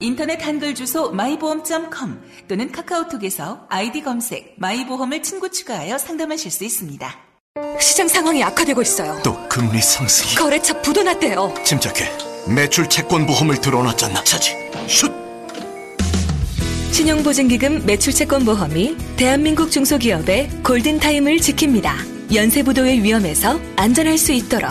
인터넷 한글 주소 마이보험.com 또는 카카오톡에서 아이디 검색 마이보험을 친구 추가하여 상담하실 수 있습니다. 시장 상황이 악화되고 있어요. 또 금리 상승이 거래처 부도 났대요. 침착해 매출 채권 보험을 들어놨잖아 차지 슛 신용보증기금 매출채권보험이 대한민국 중소기업의 골든타임을 지킵니다. 연쇄부도의 위험에서 안전할 수 있도록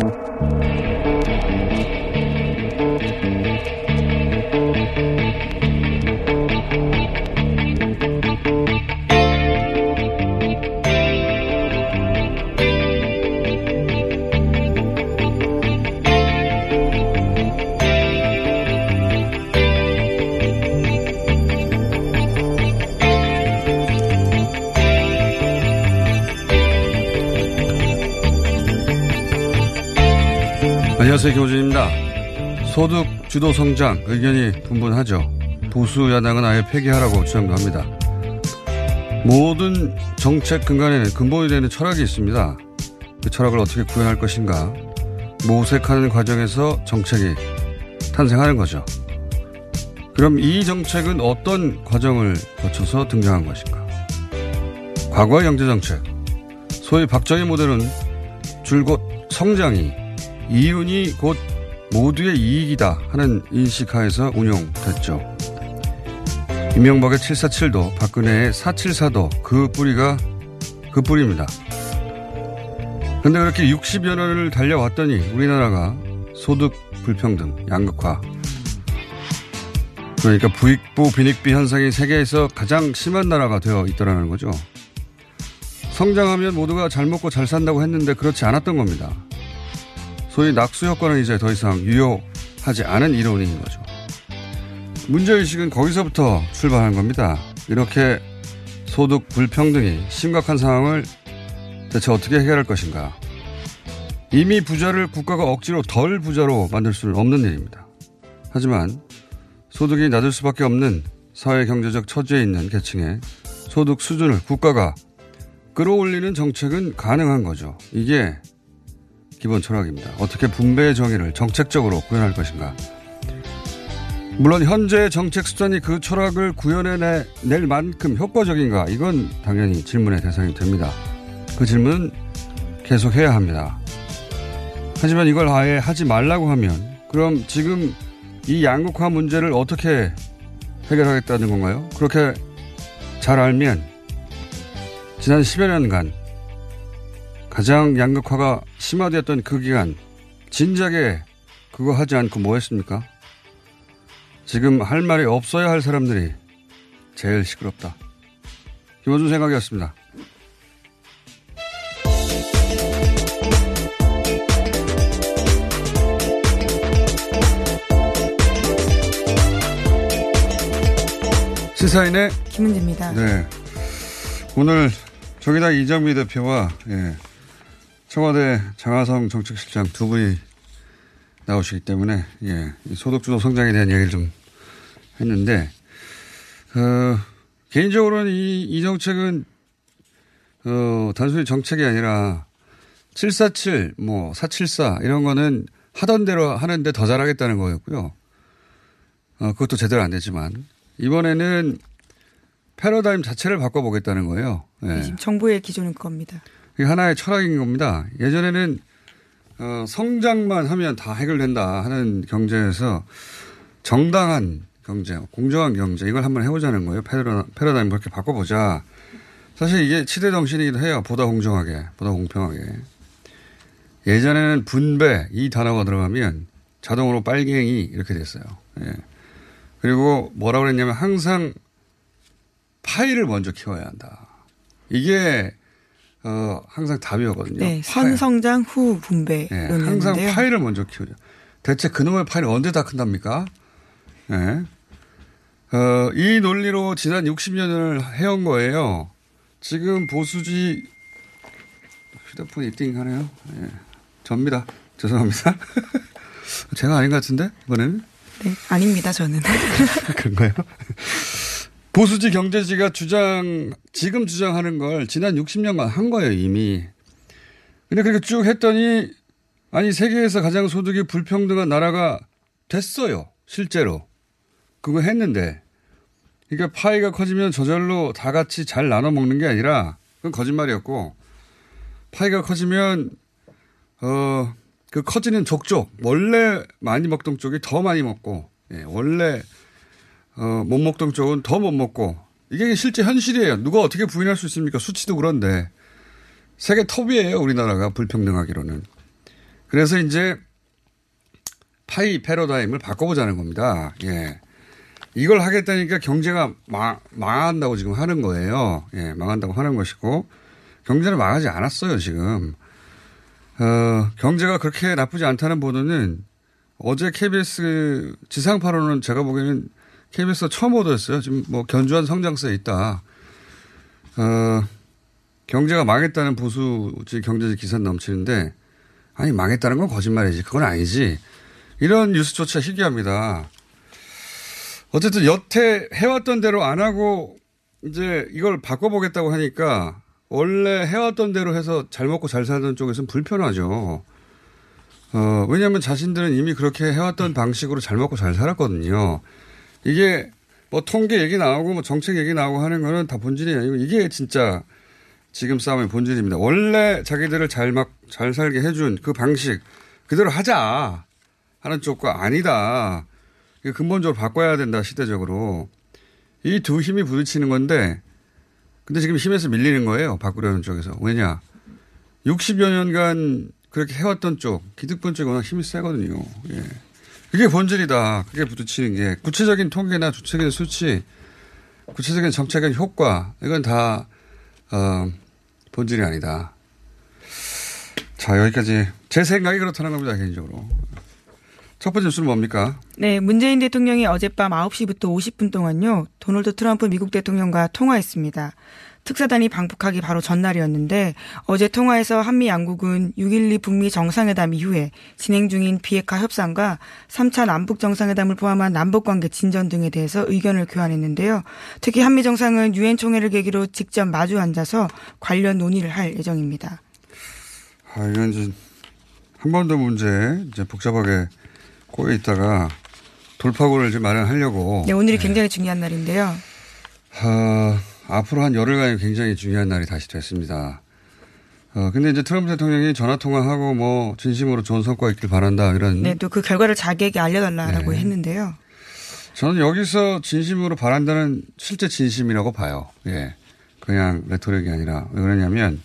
안녕하세요. 교진입니다. 소득 주도 성장 의견이 분분하죠. 보수 야당은 아예 폐기하라고 주장도 합니다. 모든 정책 근간에는 근본이 되는 철학이 있습니다. 그 철학을 어떻게 구현할 것인가 모색하는 과정에서 정책이 탄생하는 거죠. 그럼 이 정책은 어떤 과정을 거쳐서 등장한 것인가? 과거의 경제정책, 소위 박정희 모델은 줄곧 성장이 이윤이 곧 모두의 이익이다 하는 인식하에서 운용됐죠. 이명박의 747도 박근혜의 474도 그 뿌리가 그 뿌리입니다. 근데 그렇게 60여 년을 달려왔더니 우리나라가 소득 불평등, 양극화 그러니까 부익부 빈익비 현상이 세계에서 가장 심한 나라가 되어 있더라는 거죠. 성장하면 모두가 잘 먹고 잘 산다고 했는데 그렇지 않았던 겁니다. 소위 낙수 효과는 이제 더 이상 유효하지 않은 이론인 거죠. 문제의식은 거기서부터 출발한 겁니다. 이렇게 소득 불평등이 심각한 상황을 대체 어떻게 해결할 것인가. 이미 부자를 국가가 억지로 덜 부자로 만들 수는 없는 일입니다. 하지만 소득이 낮을 수밖에 없는 사회 경제적 처지에 있는 계층의 소득 수준을 국가가 끌어올리는 정책은 가능한 거죠. 이게 기본 철학입니다. 어떻게 분배의 정의를 정책적으로 구현할 것인가. 물론 현재 정책 수단이 그 철학을 구현해낼 만큼 효과적인가 이건 당연히 질문의 대상이 됩니다. 그 질문 계속 해야 합니다. 하지만 이걸 아예 하지 말라고 하면 그럼 지금 이 양극화 문제를 어떻게 해결하겠다는 건가요? 그렇게 잘 알면 지난 10여 년간 가장 양극화가 심화되었던 그 기간 진작에 그거 하지 않고 뭐 했습니까? 지금 할 말이 없어야 할 사람들이 제일 시끄럽다. 김원준 생각이었습니다. 시사인의 김은지입니다. 네. 오늘 정의당 이정미 대표와 예, 청와대 장하성 정책실장 두 분이 나오시기 때문에 예, 소득주도 성장에 대한 얘기를 좀 했는데 어, 개인적으로는 이, 이 정책은 어, 단순히 정책이 아니라 747, 뭐, 474, 이런 거는 하던 대로 하는데 더 잘하겠다는 거였고요. 어, 그것도 제대로 안 되지만. 이번에는 패러다임 자체를 바꿔보겠다는 거예요. 네. 지금 정부의 기조는 그겁니다. 이게 하나의 철학인 겁니다. 예전에는, 어, 성장만 하면 다 해결된다 하는 경제에서 정당한 경제, 공정한 경제, 이걸 한번 해보자는 거예요. 패러다, 패러다임 그렇게 바꿔보자. 사실 이게 치대 정신이기도 해요. 보다 공정하게, 보다 공평하게. 예전에는 분배 이 단어가 들어가면 자동으로 빨갱이 이렇게 됐어요. 예. 그리고 뭐라고 그랬냐면 항상 파이를 먼저 키워야 한다. 이게 어 항상 답이었거든요. 네, 선성장 후 분배. 예, 항상 파이를 먼저 키우자. 대체 그놈의 파이를 언제 다 큰답니까? 예. 어, 이 논리로 지난 60년을 해온 거예요. 지금 보수지 휴대폰이 띵 하네요. 예. 접니다. 죄송합니다. 제가 아닌 것 같은데, 이번에는? 네, 아닙니다, 저는. 그런가요? 보수지 경제지가 주장, 지금 주장하는 걸 지난 60년간 한 거예요, 이미. 근데 그렇게 쭉 했더니, 아니, 세계에서 가장 소득이 불평등한 나라가 됐어요, 실제로. 그거 했는데. 그러니까 파이가 커지면 저절로 다 같이 잘 나눠 먹는 게 아니라, 그건 거짓말이었고, 파이가 커지면 어, 그 커지는 족족, 원래 많이 먹던 쪽이 더 많이 먹고, 예, 원래, 어, 못 먹던 쪽은 더 못 먹고, 이게 실제 현실이에요. 누가 어떻게 부인할 수 있습니까? 수치도 그런데. 세계 톱이에요, 우리나라가 불평등하기로는. 그래서 이제 파이 패러다임을 바꿔보자는 겁니다. 예. 이걸 하겠다니까 경제가 망, 망한다고 지금 하는 거예요. 예, 망한다고 하는 것이고, 경제는 망하지 않았어요, 지금. 어, 경제가 그렇게 나쁘지 않다는 보도는 어제 KBS 지상파로는 제가 보기에는 KBS가 처음 보도했어요. 지금 뭐 견주한 성장세에 있다. 어, 경제가 망했다는 보수지 경제지 기사 넘치는데 아니 망했다는 건 거짓말이지. 그건 아니지. 이런 뉴스조차 희귀합니다. 어쨌든 여태 해왔던 대로 안 하고 이제 이걸 바꿔보겠다고 하니까 원래 해왔던 대로 해서 잘 먹고 잘 살던 쪽에서는 불편하죠. 어, 왜냐하면 자신들은 이미 그렇게 해왔던 방식으로 잘 먹고 잘 살았거든요. 이게 뭐 통계 얘기 나오고 뭐 정책 얘기 나오고 하는 거는 다 본질이 아니고 이게 진짜 지금 싸움의 본질입니다. 원래 자기들을 잘 막, 잘 살게 해준 그 방식 그대로 하자 하는 쪽과 아니다. 이거 근본적으로 바꿔야 된다, 시대적으로. 이 두 힘이 부딪히는 건데 근데 지금 힘에서 밀리는 거예요. 바꾸려는 쪽에서. 왜냐. 60여 년간 그렇게 해왔던 쪽, 기득권 쪽이 워낙 힘이 세거든요. 예. 그게 본질이다. 그게 부딪히는 게. 구체적인 통계나 주체적인 수치, 구체적인 정책의 효과, 이건 다, 어, 본질이 아니다. 자, 여기까지. 제 생각이 그렇다는 겁니다, 개인적으로. 첫 번째 뉴스는 뭡니까? 네, 문재인 대통령이 어젯밤 9시부터 50분 동안요, 도널드 트럼프 미국 대통령과 통화했습니다. 특사단이 방북하기 바로 전날이었는데 어제 통화에서 한미 양국은 6.12 북미 정상회담 이후에 진행 중인 비핵화 협상과 3차 남북 정상회담을 포함한 남북 관계 진전 등에 대해서 의견을 교환했는데요. 특히 한미 정상은 유엔 총회를 계기로 직접 마주 앉아서 관련 논의를 할 예정입니다. 아, 이건 이제 한번더 문제 이제 복잡하게 꼬여 있다가 돌파구를 이제 마련하려고. 네, 오늘이 굉장히 중요한 날인데요. 어, 앞으로 한 열흘간이 굉장히 중요한 날이 다시 됐습니다. 어, 근데 이제 트럼프 대통령이 전화 통화하고 뭐 진심으로 좋은 성과 있길 바란다 이런. 네, 또 그 결과를 자기에게 알려달라고 네. 했는데요. 저는 여기서 진심으로 바란다는 실제 진심이라고 봐요. 예. 그냥 레토릭이 아니라. 왜 그러냐면,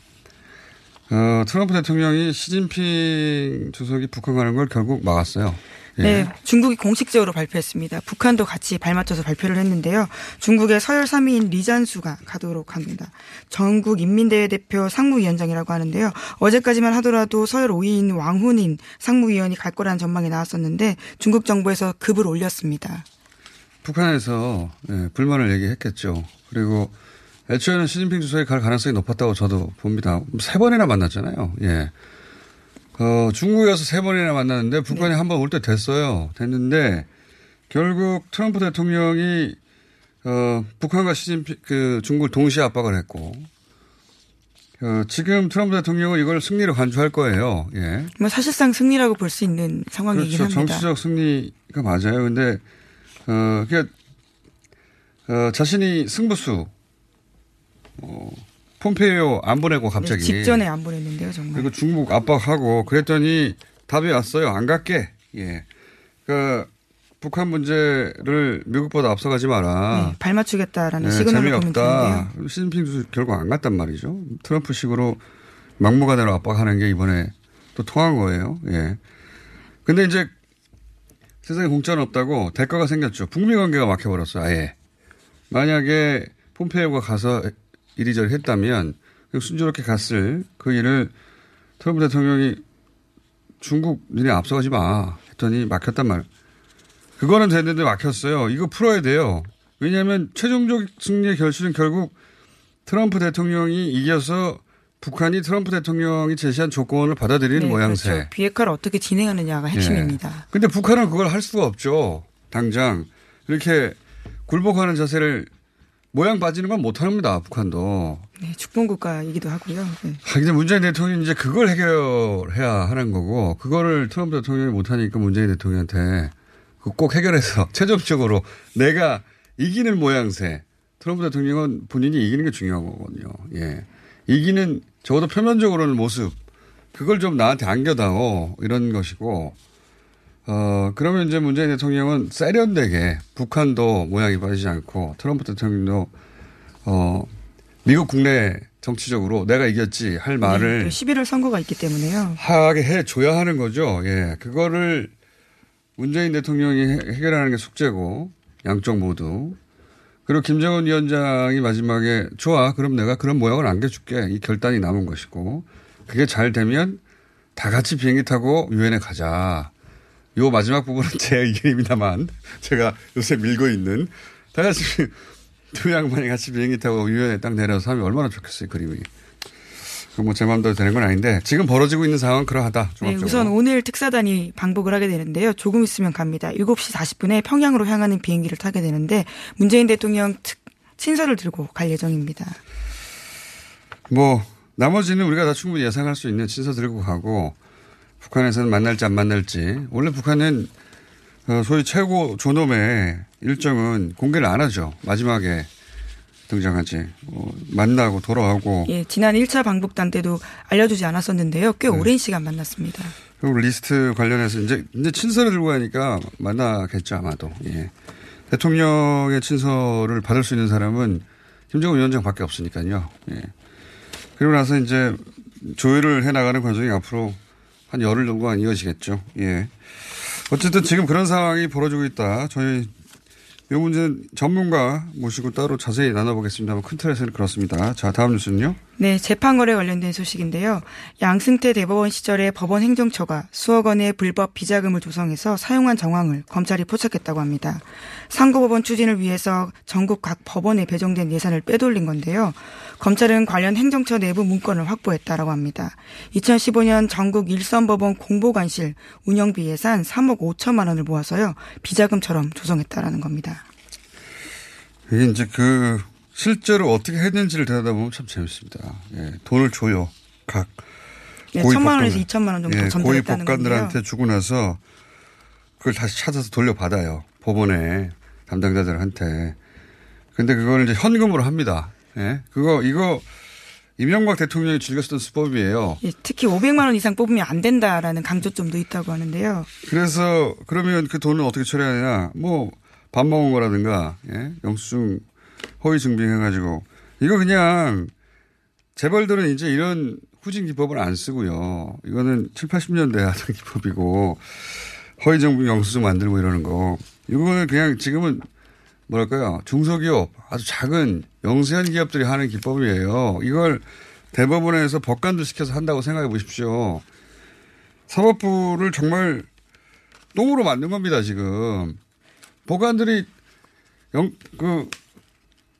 어, 트럼프 대통령이 시진핑 주석이 북한 가는 걸 결국 막았어요. 예. 네, 중국이 공식적으로 발표했습니다. 북한도 같이 발맞춰서 발표를 했는데요. 중국의 서열 3위인 리잔수가 가도록 합니다. 전국 인민대회 대표 상무위원장이라고 하는데요. 어제까지만 하더라도 서열 5위인 왕훈인 상무위원이 갈 거라는 전망이 나왔었는데 중국 정부에서 급을 올렸습니다. 북한에서 예, 불만을 얘기했겠죠. 그리고 애초에는 시진핑 주석이 갈 가능성이 높았다고 저도 봅니다. 세 번이나 만났잖아요. 예. 어, 중국에 가서 세 번이나 만났는데 북한이 한번 올 때 됐어요. 됐는데 결국 트럼프 대통령이 어, 북한과 시진핑 그 중국을 동시에 압박을 했고 어, 지금 트럼프 대통령은 이걸 승리로 간주할 거예요. 예. 뭐 사실상 승리라고 볼 수 있는 상황이긴 그렇죠. 합니다. 정치적 승리가 맞아요. 근데 어, 그게 어, 자신이 승부수 어, 폼페이오 안 보내고 갑자기 네, 직전에 안 보냈는데요, 정말. 그리고 중국 압박하고 그랬더니 답이 왔어요. 안 갈게. 예. 그러니까 북한 문제를 미국보다 앞서가지 마라. 네, 발 맞추겠다라는 네, 시그널을 보면 재미없다. 되는데요. 시진핑 주석 결국 안 갔단 말이죠. 트럼프식으로 막무가내로 압박하는 게 이번에 또 통한 거예요. 예. 근데 이제 세상에 공짜는 없다고 대가가 생겼죠. 북미 관계가 막혀버렸어요. 아예. 만약에 폼페이오가 가서 이리저리 했다면 순조롭게 갔을 그 일을 트럼프 대통령이 중국 니네 앞서가지 마 했더니 막혔단 말. 그거는 됐는데 막혔어요. 이거 풀어야 돼요. 왜냐하면 최종적 승리의 결실은 결국 트럼프 대통령이 이겨서 북한이 트럼프 대통령이 제시한 조건을 받아들이는 네, 모양새. 그렇죠. 비핵화를 어떻게 진행하느냐가 핵심입니다. 예. 근데 북한은 그걸 할 수가 없죠. 당장. 이렇게 굴복하는 자세를 모양 빠지는 건 못합니다. 북한도. 네, 축봉국가이기도 하고요. 네. 아, 근데 문재인 대통령이 이제 그걸 해결해야 하는 거고, 그거를 트럼프 대통령이 못하니까 문재인 대통령한테 꼭 해결해서 최종적으로 내가 이기는 모양새. 트럼프 대통령은 본인이 이기는 게 중요한 거거든요. 예. 이기는 적어도 표면적으로는 모습. 그걸 좀 나한테 안겨다오. 이런 것이고, 어, 그러면 이제 문재인 대통령은 세련되게 북한도 모양이 빠지지 않고 트럼프 대통령도, 어, 미국 국내 정치적으로 내가 이겼지 할 말을 네, 11월 선거가 있기 때문에요. 하게 해줘야 하는 거죠. 예. 그거를 문재인 대통령이 해- 해결하는 게 숙제고, 양쪽 모두. 그리고 김정은 위원장이 마지막에 좋아. 그럼 내가 그런 모양을 안겨줄게. 이 결단이 남은 것이고. 그게 잘 되면 다 같이 비행기 타고 유엔에 가자. 요 마지막 부분은 제 의견입니다만 제가 요새 밀고 있는 다 같이 두 양반이 같이 비행기 타고 유엔에 딱 내려서 하면 얼마나 좋겠어요. 그림이. 뭐제 마음대로 되는 건 아닌데 지금 벌어지고 있는 상황은 그러하다. 네, 종합적으로. 우선 오늘 특사단이 방북을 하게 되는데요. 조금 있으면 갑니다. 7시 40분에 평양으로 향하는 비행기를 타게 되는데 문재인 대통령 특, 친서를 들고 갈 예정입니다. 뭐 나머지는 우리가 다 충분히 예상할 수 있는 친서 들고 가고 북한에서는 만날지 안 만날지 원래 북한은 어, 소위 최고 존엄의 일정은 공개를 안 하죠 마지막에 등장하지 어, 만나고 돌아오고 예, 지난 1차 방북단 때도 알려주지 않았었는데요. 꽤 네. 오랜 시간 만났습니다. 그리고 리스트 관련해서 이제 이제 친서를 들고 가니까 만나겠죠 아마도 예. 대통령의 친서를 받을 수 있는 사람은 김정은 위원장 밖에 없으니까요. 예. 그리고 나서 이제 조율을 해 나가는 과정이 앞으로 한 열흘 정도가 이어지겠죠. 예. 어쨌든 지금 그런 상황이 벌어지고 있다. 저희 이 문제는 전문가 모시고 따로 자세히 나눠보겠습니다만 큰 틀에서는 그렇습니다. 자, 다음 뉴스는요. 네, 재판거래 관련된 소식인데요. 양승태 대법원 시절에 법원 행정처가 수억 원의 불법 비자금을 조성해서 사용한 정황을 검찰이 포착했다고 합니다. 상고법원 추진을 위해서 전국 각 법원에 배정된 예산을 빼돌린 건데요. 검찰은 관련 행정처 내부 문건을 확보했다라고 합니다. 2015년 전국 일선법원 공보관실 운영비 예산 3억 5천만 원을 모아서요. 비자금처럼 조성했다라는 겁니다. 이게 이제 그 실제로 어떻게 했는지를 들여다보면 참 재밌습니다. 예, 돈을 줘요. 각 네, 고위 천만 원에서 이천만 원 정도 예, 고위 법관들한테. 주고 나서 그걸 다시 찾아서 돌려받아요. 법원에 담당자들한테. 근데 그걸 이제 현금으로 합니다. 예, 그거 이거 이명박 대통령이 즐겨 쓰던 수법이에요. 예, 특히 500만 원 이상 뽑으면 안 된다라는 강조점도 있다고 하는데요. 그래서 그러면 그 돈을 어떻게 처리하느냐? 뭐 밥 먹은 거라든가 예? 영수증 허위 증빙해가지고 이거 그냥 재벌들은 이제 이런 후진 기법을 안 쓰고요. 이거는 7, 80년대 하던 기법이고 허위 증빙 영수증 만들고 이러는 거 이거는 그냥 지금은 뭐랄까요 중소기업 아주 작은 영세한 기업들이 하는 기법이에요. 이걸 대법원에서 법관도 시켜서 한다고 생각해 보십시오. 사법부를 정말 똥으로 만든 겁니다, 지금. 법관들이 영, 그,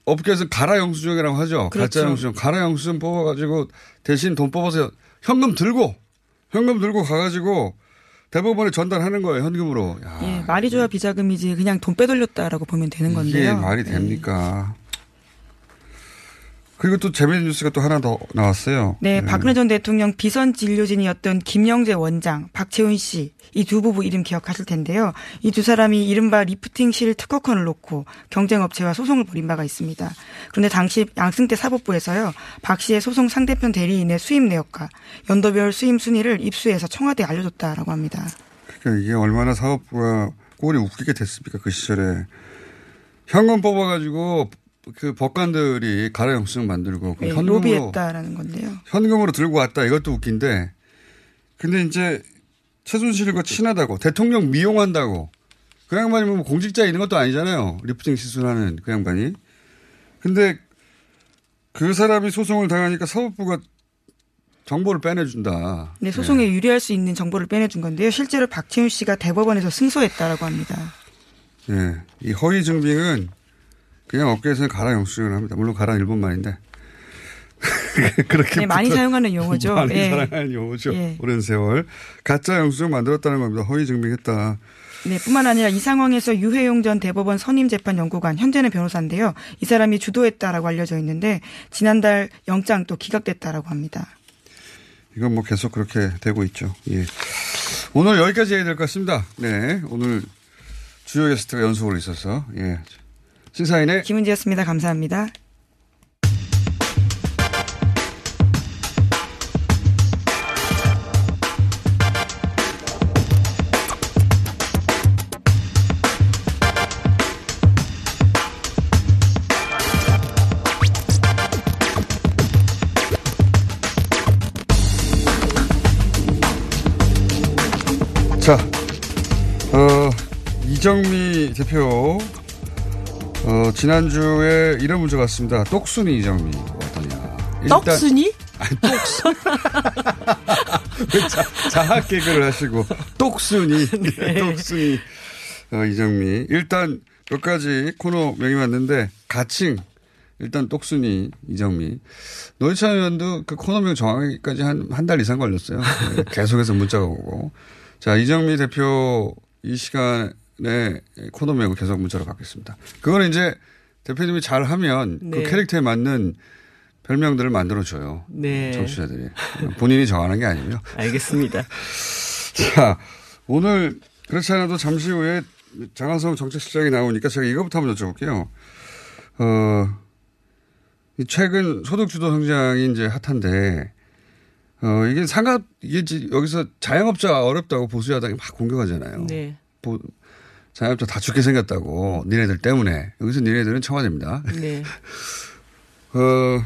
업계에서 가라 영수증이라고 하죠. 그렇죠. 가짜 영수증. 가라 영수증 뽑아가지고 대신 돈 뽑아서 현금 들고, 현금 들고 가가지고 대법원에 전달하는 거예요. 현금으로. 야, 예, 말이 좋아 비자금이지 그냥 돈 빼돌렸다라고 보면 되는 이게 건데요. 말이 됩니까? 그리고 또 재미있는 뉴스가 또 하나 더 나왔어요. 네, 네. 박근혜 전 대통령 비선 진료진이었던 김영재 원장, 박채훈 씨, 이 두 부부 이름 기억하실 텐데요. 이 두 사람이 이른바 리프팅실 특허권을 놓고 경쟁업체와 소송을 벌인 바가 있습니다. 그런데 당시 양승태 사법부에서요, 박 씨의 소송 상대편 대리인의 수임 내역과 연도별 수임 순위를 입수해서 청와대에 알려줬다라고 합니다. 그러니까 이게 얼마나 사업부가 꼴이 웃기게 됐습니까 그 시절에 현금 뽑아가지고 그 법관들이 가라 영수증 만들고 그 네, 현금으로 로비했다라는 건데요. 현금으로 들고 왔다 이것도 웃긴데 근데 이제 최순실과 친하다고 대통령 미용한다고 그 양반이 뭐 공직자에 있는 것도 아니잖아요 리프팅 시술하는 그 양반이 근데 그 사람이 소송을 당하니까 사법부가 정보를 빼내준다. 네, 소송에 유리할 수 있는 정보를 빼내준 건데요. 실제로 박채윤 씨가 대법원에서 승소했다라고 합니다. 예. 이 허위 증빙은 그냥 업계에서는 가라 영수증이라 합니다. 물론 가라 일본말인데. 그렇게. 네, 많이 사용하는 용어죠. 많이 예. 사용하는 용어죠. 예. 오랜 세월. 가짜 영수증 만들었다는 겁니다. 허위 증빙했다. 네, 뿐만 아니라 이 상황에서 유해용 전 대법원 선임 재판 연구관 현재는 변호사인데요. 이 사람이 주도했다라고 알려져 있는데 지난달 영장 또 기각됐다라고 합니다. 이건 뭐 계속 그렇게 되고 있죠. 예. 오늘 여기까지 해야 될 것 같습니다. 네. 오늘 주요 게스트가 연속으로 있어서, 예. 신사인의 김은지였습니다. 감사합니다. 자, 어, 이정미 대표, 어, 지난주에 이런 문제가 왔습니다. 똑순이 이정미 어떠냐. 일단- 떡순이? 아니, 똑순. 왜 자, 자학 개그를 하시고, 똑순이, 똑순이, 어, 이정미. 일단 몇 가지 코너 명이 왔는데, 가칭. 일단 똑순이, 이정미. 노회찬 의원도 그 코너명 정하기까지 한, 한 달 이상 걸렸어요. 네, 계속해서 문자가 오고. 자, 이정미 대표 이 시간 에 코너명을 계속 문자로 받겠습니다. 그거는 이제 대표님이 잘 하면 네. 그 캐릭터에 맞는 별명들을 만들어줘요. 네. 청취자들이. 본인이 정하는 게 아니고요. 알겠습니다. 자, 오늘 그렇지 않아도 잠시 후에 장하성 정책실장이 나오니까 제가 이것부터 한번 여쭤볼게요. 어, 이 최근 소득주도 성장이 이제 핫한데, 어, 이게 상가, 이게 여기서 자영업자 어렵다고 보수야당이 막 공격하잖아요. 네. 보- 자영업자 다 죽게 생겼다고, 니네들 때문에. 여기서 니네들은 청와대입니다. 네. 어,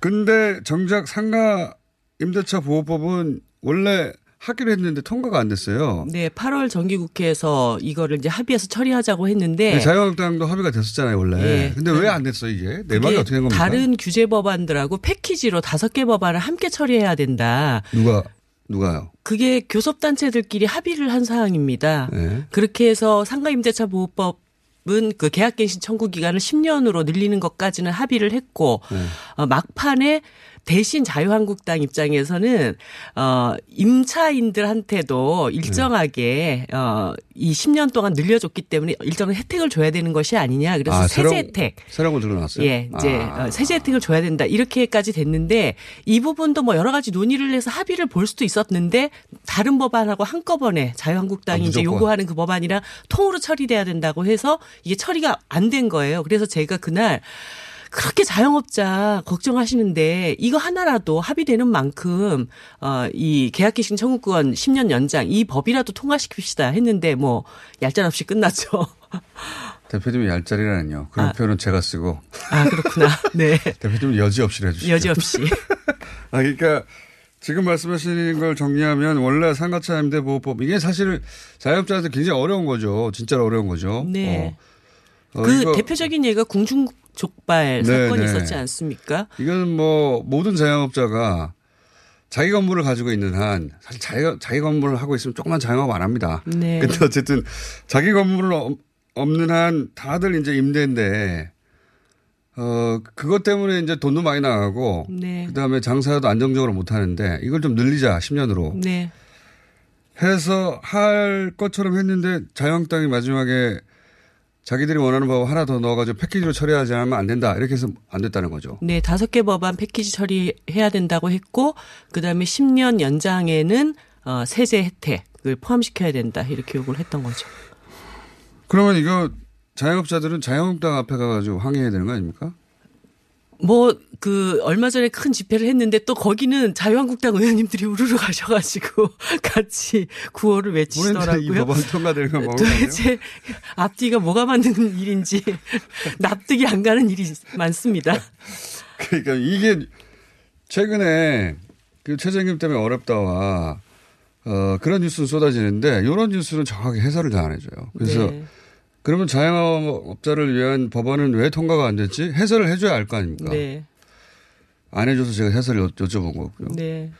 근데 정작 상가 임대차 보호법은 원래 하기로 했는데 통과가 안 됐어요. 네, 8월 정기국회에서 이거를 이제 합의해서 처리하자고 했는데 네, 자유한국당도 합의가 됐었잖아요, 원래. 예. 근데 왜 안 됐어, 이게? 내막이 어떻게 된 겁니까? 다른 규제 법안들하고 패키지로 다섯 개 법안을 함께 처리해야 된다. 누가, 누가요? 그게 교섭단체들끼리 합의를 한 사항입니다. 네. 그렇게 해서 상가임대차 보호법 은 그 계약갱신 청구 기간을 10년으로 늘리는 것까지는 합의를 했고 네. 어, 막판에 대신 자유한국당 입장에서는 어 임차인들한테도 일정하게 어이 10년 동안 늘려줬기 때문에 일정한 혜택을 줘야 되는 것이 아니냐. 그래서 세제 새로운- 혜택 새로운 걸 들어놨어요? 예, 이제 아. 어, 세제 혜택을 줘야 된다. 이렇게까지 됐는데 이 부분도 뭐 여러 가지 논의를 해서 합의를 볼 수도 있었는데 다른 법안하고 한꺼번에 자유한국당이 아, 이제. 요구하는 그 법안이랑 통으로 처리돼야 된다고 해서 이게 처리가 안 된 거예요. 그래서 제가 그날 그렇게 자영업자 걱정하시는데 이거 하나라도 합의되는 만큼 어이 계약갱신 청구권 10년 연장 이 법이라도 통과시킵시다 했는데 뭐 얄짤없이 끝났죠. 대표님이 얄짤이라는요. 그런 아. 표현은 제가 쓰고. 아 그렇구나. 네. 대표님은 여지없이 해주시죠. 여지없이. 아, 그러니까 지금 말씀하시는 걸 정리하면 원래 상가차 임대 보호법 이게 사실은 자영업자한테 굉장히 어려운 거죠. 진짜로 어려운 거죠. 네. 어. 어, 그 대표적인 예가 궁중 족발 네, 사건이 네. 있었지 않습니까? 이건 뭐 모든 자영업자가 자기 건물을 가지고 있는 한 사실 자기 자기 건물을 하고 있으면 조금만 자영업 안 합니다. 네. 근데 어쨌든 자기 건물을 엄- 없는 한 다들 이제 임대인데 어 그것 때문에 이제 돈도 많이 나가고 네. 그다음에 장사도 안정적으로 못 하는데 이걸 좀 늘리자 10년으로 네. 해서 할 것처럼 했는데 자유한국당이 마지막에 자기들이 원하는 법 하나 더 넣어가지고 패키지로 처리하지 않으면 안 된다 이렇게 해서 안 됐다는 거죠. 네, 다섯 개 법안 패키지 처리해야 된다고 했고, 그 다음에 10년 연장에는 어, 세제 혜택을 포함시켜야 된다 이렇게 요구를 했던 거죠. 그러면 이거 자영업자들은 자영업당 앞에 가가지고 항의해야 되는 거 아닙니까? 뭐 그 얼마 전에 큰 집회를 했는데 또 거기는 자유한국당 의원님들이 우르르 가셔가지고 같이 구호를 외치시더라고요. 법안 통과되는 거? 도대체 앞뒤가 뭐가 맞는 일인지 납득이 안 가는 일이 많습니다. 그러니까 이게 최근에 그 최저임금 때문에 어렵다와 어, 그런 뉴스는 쏟아지는데 이런 뉴스는 정확하게 해설을 잘안 해줘요. 그래서 네. 그러면 자영업자를 위한 법안은 왜 통과가 안 됐지? 해설을 해줘야 알 거 아닙니까? 네. 안 해줘서 제가 해설을 여- 여쭤본 거고요. 네.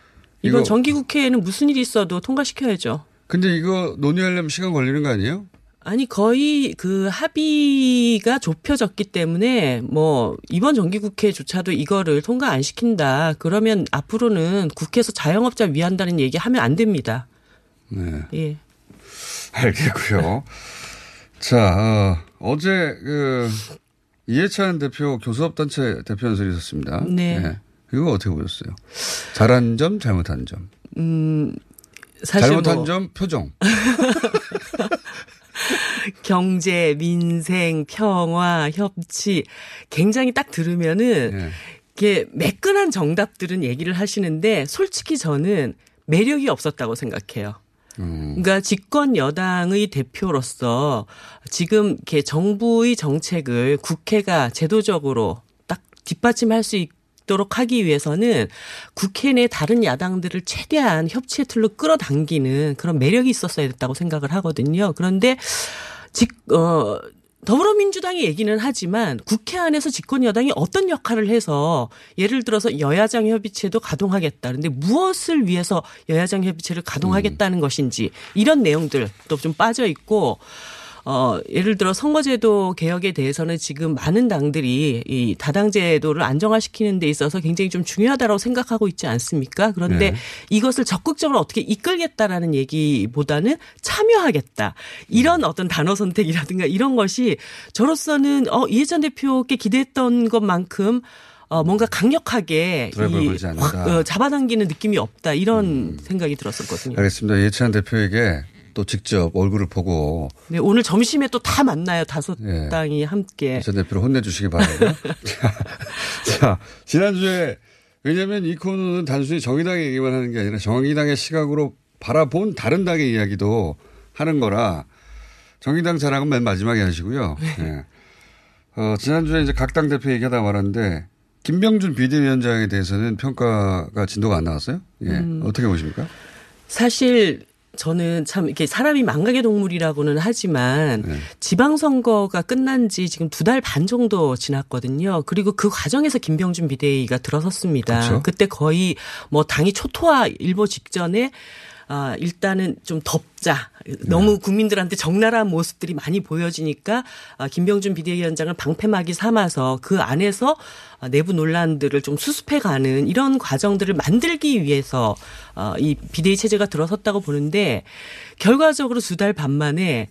이번 이거- 정기국회에는 무슨 일이 있어도 통과시켜야죠. 근데 이거 논의하려면 시간 걸리는 거 아니에요? 아니 거의 그 합의가 좁혀졌기 때문에 뭐 이번 정기국회조차도 이거를 통과 안 시킨다. 그러면 앞으로는 국회에서 자영업자 위한다는 얘기 하면 안 됩니다. 네. 예. 알겠고요. 자, 어, 제 그, 이해찬 대표 교수업단체 대표 연설이 있었습니다. 네. 이거 어떻게 보셨어요? 잘한 점, 잘못한 점. 음 사실 잘못한 뭐 점, 표정. 경제, 민생, 평화, 협치 굉장히 딱 들으면은 네. 이게 매끈한 정답들은 얘기를 하시는데 솔직히 저는 매력이 없었다고 생각해요. 음. 그러니까 집권 여당의 대표로서 지금 이렇게 정부의 정책을 국회가 제도적으로 딱 뒷받침할 수 있도록 하기 위해서는 국회 내 다른 야당들을 최대한 협치의 틀로 끌어당기는 그런 매력이 있었어야 됐다고 생각을 하거든요. 그런데 직, 어, 더불어민주당이 얘기는 하지만 국회 안에서 집권 여당이 어떤 역할을 해서 예를 들어서 여야장 협의체도 가동하겠다. 그런데 무엇을 위해서 여야장 협의체를 가동하겠다는 것인지 이런 내용들도 좀 빠져 있고 어, 예를 들어 선거제도 개혁에 대해서는 지금 많은 당들이 이 다당제도를 안정화시키는 데 있어서 굉장히 좀 중요하다고 생각하고 있지 않습니까? 그런데 네. 이것을 적극적으로 어떻게 이끌겠다라는 얘기보다는 참여하겠다. 이런 어떤 단어 선택이라든가 이런 것이 저로서는 어, 이해찬 대표께 기대했던 것만큼 어, 뭔가 강력하게 이. 확, 어, 잡아당기는 느낌이 없다. 이런 음. 생각이 들었었거든요. 알겠습니다. 이해찬 대표에게 또 직접 얼굴을 보고 네, 오늘 점심에 또 다 만나요. 다섯 예. 당이 함께. 이해찬 대표를 혼내주시기 바라고요. 자, 자, 지난주에 왜냐하면 이 코너는 단순히 정의당의 얘기만 하는 게 아니라 정의당의 시각으로 바라본 다른 당의 이야기도 하는 거라 정의당 자랑은 맨 마지막에 하시고요. 예. 어, 지난주에 이제 각 당 대표 얘기하다 말았는데 김병준 비대위원장에 대해서는 평가가 진도가 안 나왔어요. 예. 음. 어떻게 보십니까? 사실 저는 참 이렇게 사람이 망각의 동물이라고는 하지만 네. 지방선거가 끝난 지 지금 두 달 반 정도 지났거든요. 그리고 그 과정에서 김병준 비대위가 들어섰습니다. 그렇죠. 그때 거의 뭐 당이 초토화 일보 직전에 아, 일단은 좀 덮자. 너무 국민들한테 적나라한 모습들이 많이 보여지니까 아, 김병준 비대위원장을 방패막이 삼아서 그 안에서 아, 내부 논란들을 좀 수습해가는 이런 과정들을 만들기 위해서 어, 이 비대위 체제가 들어섰다고 보는데 결과적으로 두 달 반 만에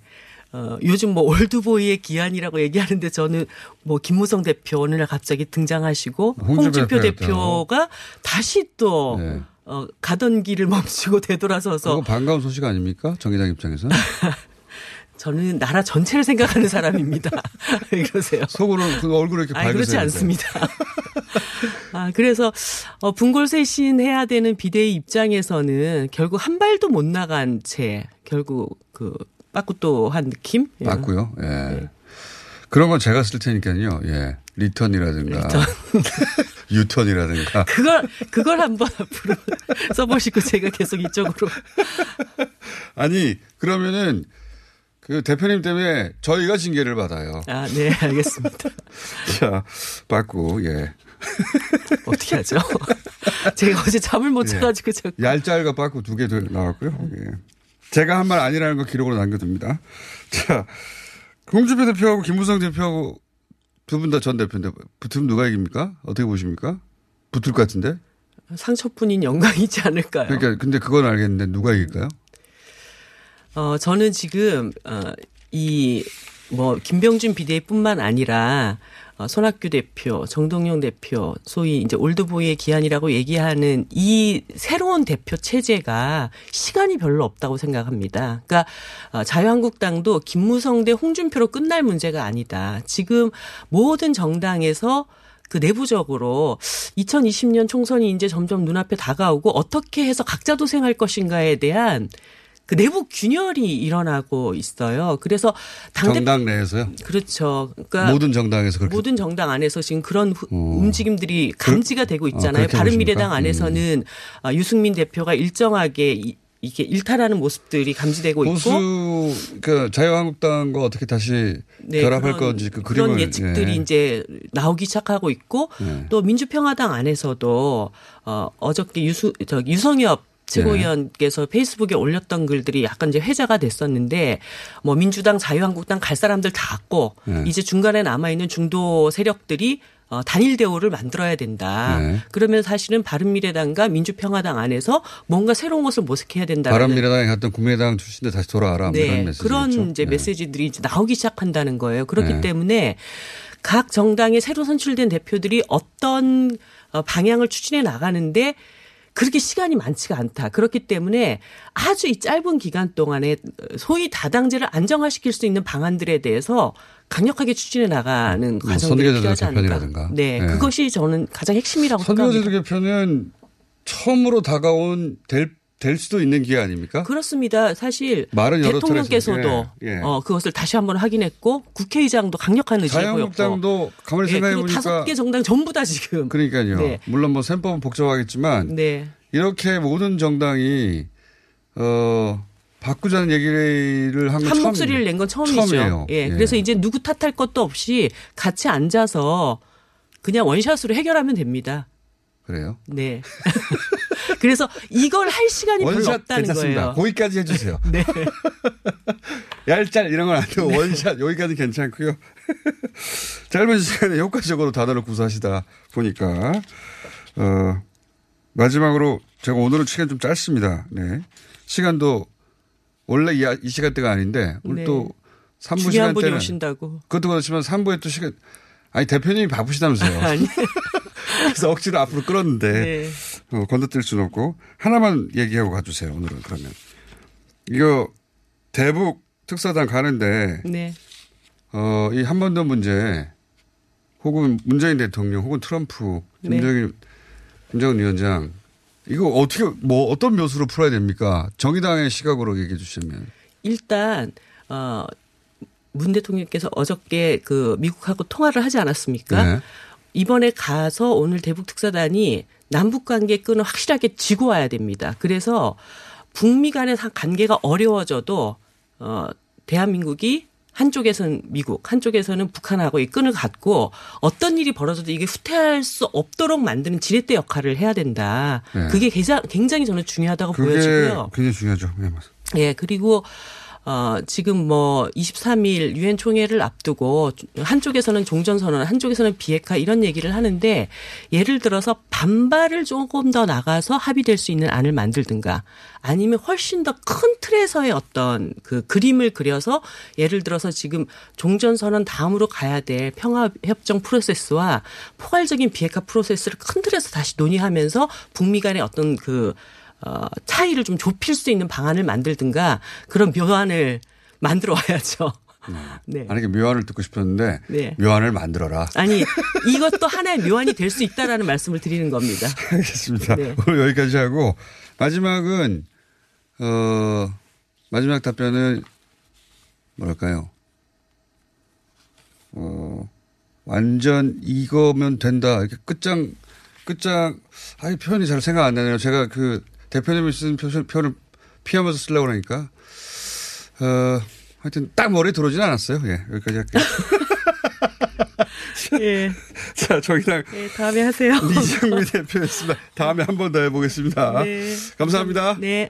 어, 요즘 뭐 올드보이의 기한이라고 얘기하는데 저는 뭐 김무성 대표 어느 날 갑자기 등장하시고 홍준표 홍준표. 대표가 다시 또 네. 어, 가던 길을 멈추고 되돌아서서 그거 반가운 소식 아닙니까? 정의당 입장에서. 저는 나라 전체를 생각하는 사람입니다. 왜 그러세요? 속으로는 그 얼굴을 이렇게 아니, 그렇지 밝으세요. 않습니다. 아, 그래서, 어, 분골쇄신 해야 되는 비대위 입장에서는 결국 한 발도 못 나간 채, 결국 그, 빠꾸 또 한 느낌? 예. 맞고요. 예. 그런 건 제가 쓸 테니까요. 예. 리턴이라든가. 유턴이라든가. 그걸, 그걸 한번 앞으로 써보시고 제가 계속 이쪽으로. 아니, 그러면은 그 대표님 때문에 저희가 징계를 받아요. 아, 네, 알겠습니다. 자, 받고, 예. 어떻게 하죠? 제가 어제 잠을 못 자가지고 자꾸. 얄짤과 빠꾸 두개 나왔고요. 예. 제가 한 말 아니라는 거 기록으로 남겨둡니다. 자, 홍준표 대표하고 김무성 대표하고 두 분 다 전 대표인데 붙으면 누가 이깁니까? 어떻게 보십니까? 붙을 것 같은데? 상처뿐인 영광이지 않을까요? 그러니까 근데 그건 알겠는데 누가 이길까요? 어, 저는 지금, 어, 이, 뭐, 김병준 비대위뿐만 아니라, 어, 손학규 대표, 정동영 대표, 소위 이제 올드보이의 기한이라고 얘기하는 이 새로운 대표 체제가 시간이 별로 없다고 생각합니다. 그러니까 어, 자유한국당도 김무성 대 홍준표로 끝날 문제가 아니다. 지금 모든 정당에서 그 내부적으로 2020년 총선이 이제 점점 눈앞에 다가오고 어떻게 해서 각자 도생할 것인가에 대한 그 내부 균열이 일어나고 있어요. 그래서 당대 정당 내에서요? 그렇죠. 그러니까 모든 정당에서 그렇게 모든 정당 안에서 지금 그런 후- 어. 움직임들이 감지가 되고 있잖아요. 그렇게 바른미래당? 음. 안에서는 아, 유승민 대표가 일정하게 이, 이게 일탈하는 모습들이 감지되고 있고 보수 그 자유한국당과 어떻게 다시 네, 결합할 그런- 건지 그 그런 그림을 예측들이 예. 이제 나오기 시작하고 있고 네. 또 민주평화당 안에서도 어 어저께 유수 저 유성엽 최고위원께서 페이스북에 올렸던 글들이 약간 이제 회자가 됐었는데 뭐 민주당 자유한국당 갈 사람들 다 갔고 네. 이제 중간에 남아 있는 중도 세력들이 어, 단일 대우를 만들어야 된다. 네. 그러면 사실은 바른미래당과 민주평화당 안에서 뭔가 새로운 것을 모색해야 된다는 바른미래당에 갔던 국민의당 출신들 다시 돌아와라 뭐 네, 메시지 그런 이제 메시지들이 이제 나오기 시작한다는 거예요. 그렇기 네. 때문에 각 정당의 새로 선출된 대표들이 어떤 어, 방향을 추진해 나가는데 그렇게 시간이 많지가 않다. 그렇기 때문에 아주 이 짧은 기간 동안에 소위 다당제를 안정화시킬 수 있는 방안들에 대해서 강력하게 추진해 나가는 뭐 선거제도 필요하지 않을까. 네, 네. 그것이 저는 가장 핵심이라고 선거제도 생각합니다. 개편은 처음으로 다가온 될, 될 수도 있는 기회 아닙니까? 그렇습니다. 사실 말은 여러 차례 대통령께서도 했는데, 예. 어, 그것을 다시 한번 확인했고 국회의장도 강력한 의지를 보였고 자유한국당도 가만히 예, 생각해 그리고 다섯 보니까 개 정당 전부 다 지금 그러니까요. 네. 물론 뭐 셈법은 복잡하겠지만 네. 이렇게 모든 정당이 어 바꾸자는 얘기를 한건 한 목소리를 낸 건 처음이죠. 처음이에요. 예, 그래서 이제 누구 탓할 것도 없이 같이 앉아서 그냥 원샷으로 해결하면 됩니다. 그래요. 네. 그래서 이걸 할 시간이 별로 없다는 괜찮습니다. 거예요. 거기까지 해주세요. 네. 얄짤 이런 건안 되고 원샷 여기까지 괜찮고요. 짧은 시간에 효과적으로 단어를 구사하시다 보니까 어 마지막으로 제가 오늘은 시간 좀 짧습니다. 네. 시간도 원래 이, 이 시간대가 아닌데 오늘 네. 또 3부 중요한 분이 오신다고. 그것도 그렇지만 3부에 또 시간 아니 대표님이 바쁘시다면서요. 아니. 그래서 억지로 앞으로 끌었는데 네. 어, 건너뛸 수는 없고 하나만 얘기하고 가주세요. 오늘은 그러면 이거 대북 특사단 가는데 네. 어, 이 한반도 문제 혹은 문재인 대통령 혹은 트럼프 네. 김정일 김정은 위원장 이거 어떻게 뭐 어떤 묘수로 풀어야 됩니까? 정의당의 시각으로 얘기해 주시면 일단 어, 문 대통령께서 어저께 그 미국하고 통화를 하지 않았습니까? 네. 이번에 가서 오늘 대북 특사단이 남북 관계 끈을 확실하게 쥐고 와야 됩니다. 그래서 북미 간의 사- 관계가 어려워져도 어 대한민국이 한쪽에서는 미국, 한쪽에서는 북한하고 이 끈을 갖고 어떤 일이 벌어져도 이게 후퇴할 수 없도록 만드는 지렛대 역할을 해야 된다. 네. 그게 굉장히, 저는 중요하다고 그게 보여지고요. 굉장히 중요하죠. 네, 맞습니다. 예, 그리고 어 지금 뭐 23일 유엔 총회를 앞두고 한쪽에서는 종전 선언, 한쪽에서는 비핵화 이런 얘기를 하는데 예를 들어서 반발을 조금 더 나가서 합의될 수 있는 안을 만들든가 아니면 훨씬 더 큰 틀에서의 어떤 그 그림을 그려서 예를 들어서 지금 종전 선언 다음으로 가야 될 평화 협정 프로세스와 포괄적인 비핵화 프로세스를 큰 틀에서 다시 논의하면서 북미 간의 어떤 그 어, 차이를 좀 좁힐 수 있는 방안을 만들든가 그런 묘안을 만들어 와야죠. 네. 만약에 묘안을 듣고 싶었는데 네. 묘안을 만들어라. 아니 이것도 하나의 묘안이 될 수 있다라는 말씀을 드리는 겁니다. 알겠습니다. 네. 오늘 여기까지 하고 마지막은 어 마지막 답변은 뭐랄까요? 어 완전 이거면 된다. 이렇게 끝장 끝장 아이 표현이 잘 생각 안 나네요. 제가 그 대표님이 쓴 표- 표현을 피하면서 쓰려고 그러니까 어 하여튼 딱 머리에 들어오진 않았어요. 예 여기까지 할게요. 예. 자 저기랑 네, 다음에 하세요. 이정미 대표였습니다. 다음에 한 번 더 해보겠습니다. 네. 감사합니다. 네.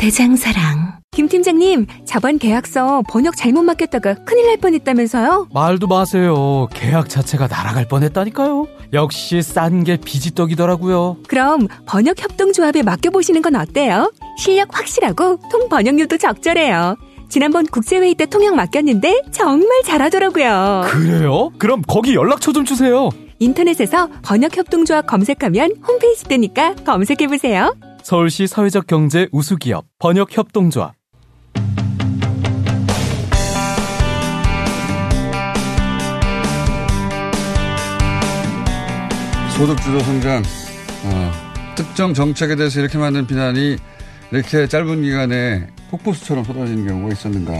대장사랑. 김 팀장님, 저번 계약서 번역 잘못 맡겼다가 큰일 날 뻔했다면서요? 말도 마세요. 계약 자체가 날아갈 뻔했다니까요. 역시 싼 게 비지떡이더라고요. 그럼 번역 협동조합에 맡겨보시는 건 어때요? 실력 확실하고 통 번역료도 적절해요. 지난번 국제회의 때 통역 맡겼는데 정말 잘하더라고요. 그래요? 그럼 거기 연락처 좀 주세요. 인터넷에서 번역협동조합 검색하면 홈페이지 뜨니까 검색해보세요. 서울시 사회적 경제 우수기업 번역협동조합. 소득주도 성장, 어, 특정 정책에 대해서 이렇게 만든 비난이 이렇게 짧은 기간에 폭포수처럼 쏟아지는 경우가 있었는가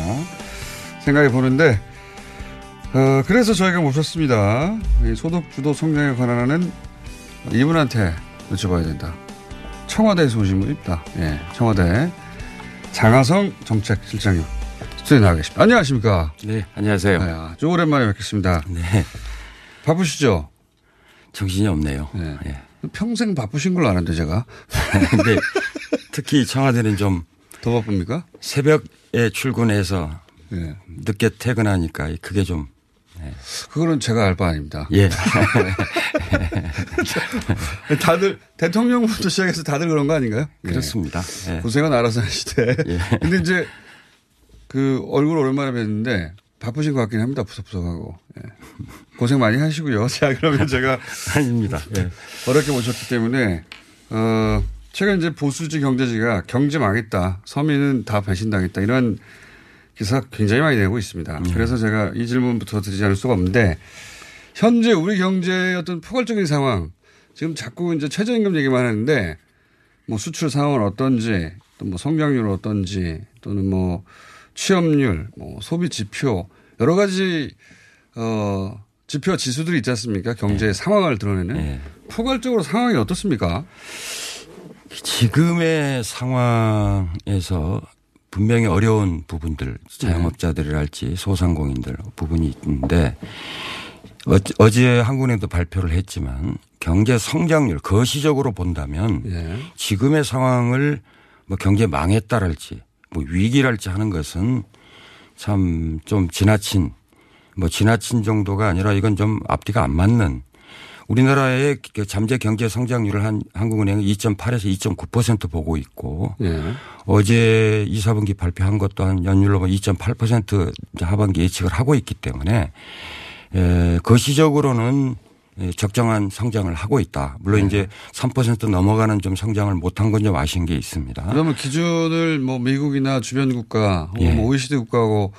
생각해 보는데, 어, 그래서 저희가 모셨습니다. 소득주도 성장에 관한하는 이분한테 여쭤봐야 된다. 청와대에서 오신 분 있다. 예, 청와대 장하성 정책실장님 스튜디오에 나와 계십니다. 안녕하십니까? 네, 안녕하세요. 네, 아주 오랜만에 뵙겠습니다. 네. 바쁘시죠? 정신이 없네요. 네. 예. 평생 바쁘신 걸로 아는데 제가. 근데 특히 청와대는 좀 더 바쁩니까? 새벽에 출근해서 예. 늦게 퇴근하니까 그게 좀 네. 그거는 제가 알 바 아닙니다. 예. 다들 대통령부터 시작해서 다들 그런 거 아닌가요? 그렇습니다. 예. 고생은 알아서 하시되. 예. 근데 이제 그 얼굴 오랜만에 뵀는데 바쁘신 것 같긴 합니다. 푸석푸석하고. 예. 고생 많이 하시고요. 자, 그러면 제가. 아닙니다. 예. 어렵게 모셨기 때문에, 어, 최근 이제 보수지 경제지가 경제 망했다. 서민은 다 배신당했다. 이런 기사 굉장히 많이 내고 있습니다. 음. 그래서 제가 이 질문부터 드리지 않을 수가 없는데, 현재 우리 경제의 어떤 포괄적인 상황, 지금 자꾸 이제 최저임금 얘기만 하는데, 뭐 수출 상황은 어떤지, 또 뭐 성장률은 어떤지, 또는 뭐 취업률, 뭐 소비 지표, 여러 가지, 어, 지표 지수들이 있지 않습니까? 경제의 네. 상황을 드러내는. 포괄적으로 상황이 어떻습니까? 지금의 상황에서 분명히 어려운 부분들, 자영업자들이랄지 소상공인들 부분이 있는데 어제, 어제 한국은행도 발표를 했지만 경제 성장률 거시적으로 본다면 예. 지금의 상황을 뭐 경제 망했다랄지 뭐 위기랄지 하는 것은 참 좀 지나친 뭐 지나친 정도가 아니라 이건 좀 앞뒤가 안 맞는 우리나라의 그 잠재 경제 성장률을 한 한국은행은 2.8에서 2.9% 보고 있고 예. 어제 2, 4분기 발표한 것도 한 연율로 보면 2.8% 이제 하반기 예측을 하고 있기 때문에 에, 거시적으로는 예, 적정한 성장을 하고 있다. 물론 네. 이제 3% 넘어가는 좀 성장을 못한 건 좀 아쉬운 게 있습니다. 그러면 기준을 뭐 미국이나 주변 국가, 예. 뭐 OECD 국가하고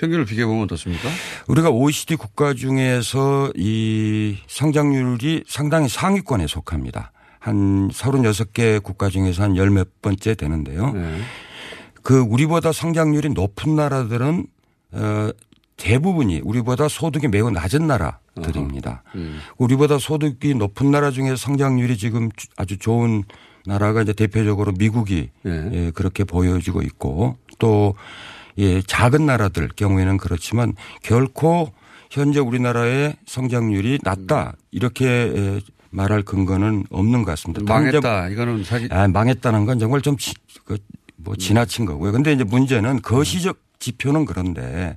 평균을 비교해 보면 어떻습니까? 우리가 OECD 국가 중에서 이 성장률이 상당히 상위권에 속합니다. 한 36개 국가 중에서 한 열 몇 번째 되는데요. 네. 그 우리보다 성장률이 높은 나라들은 어 대부분이 우리보다 소득이 매우 낮은 나라들입니다. 음. 우리보다 소득이 높은 나라 중에 성장률이 지금 주- 아주 좋은 나라가 이제 대표적으로 미국이 예, 그렇게 보여지고 있고 또 예, 작은 나라들 경우에는 그렇지만 결코 현재 우리나라의 성장률이 낮다 이렇게 예, 말할 근거는 없는 것 같습니다. 망했다. 이거는 사실 아, 망했다는 건 정말 좀 지, 그, 뭐 지나친 거고요. 근데 이제 문제는 거시적 지표는 그런데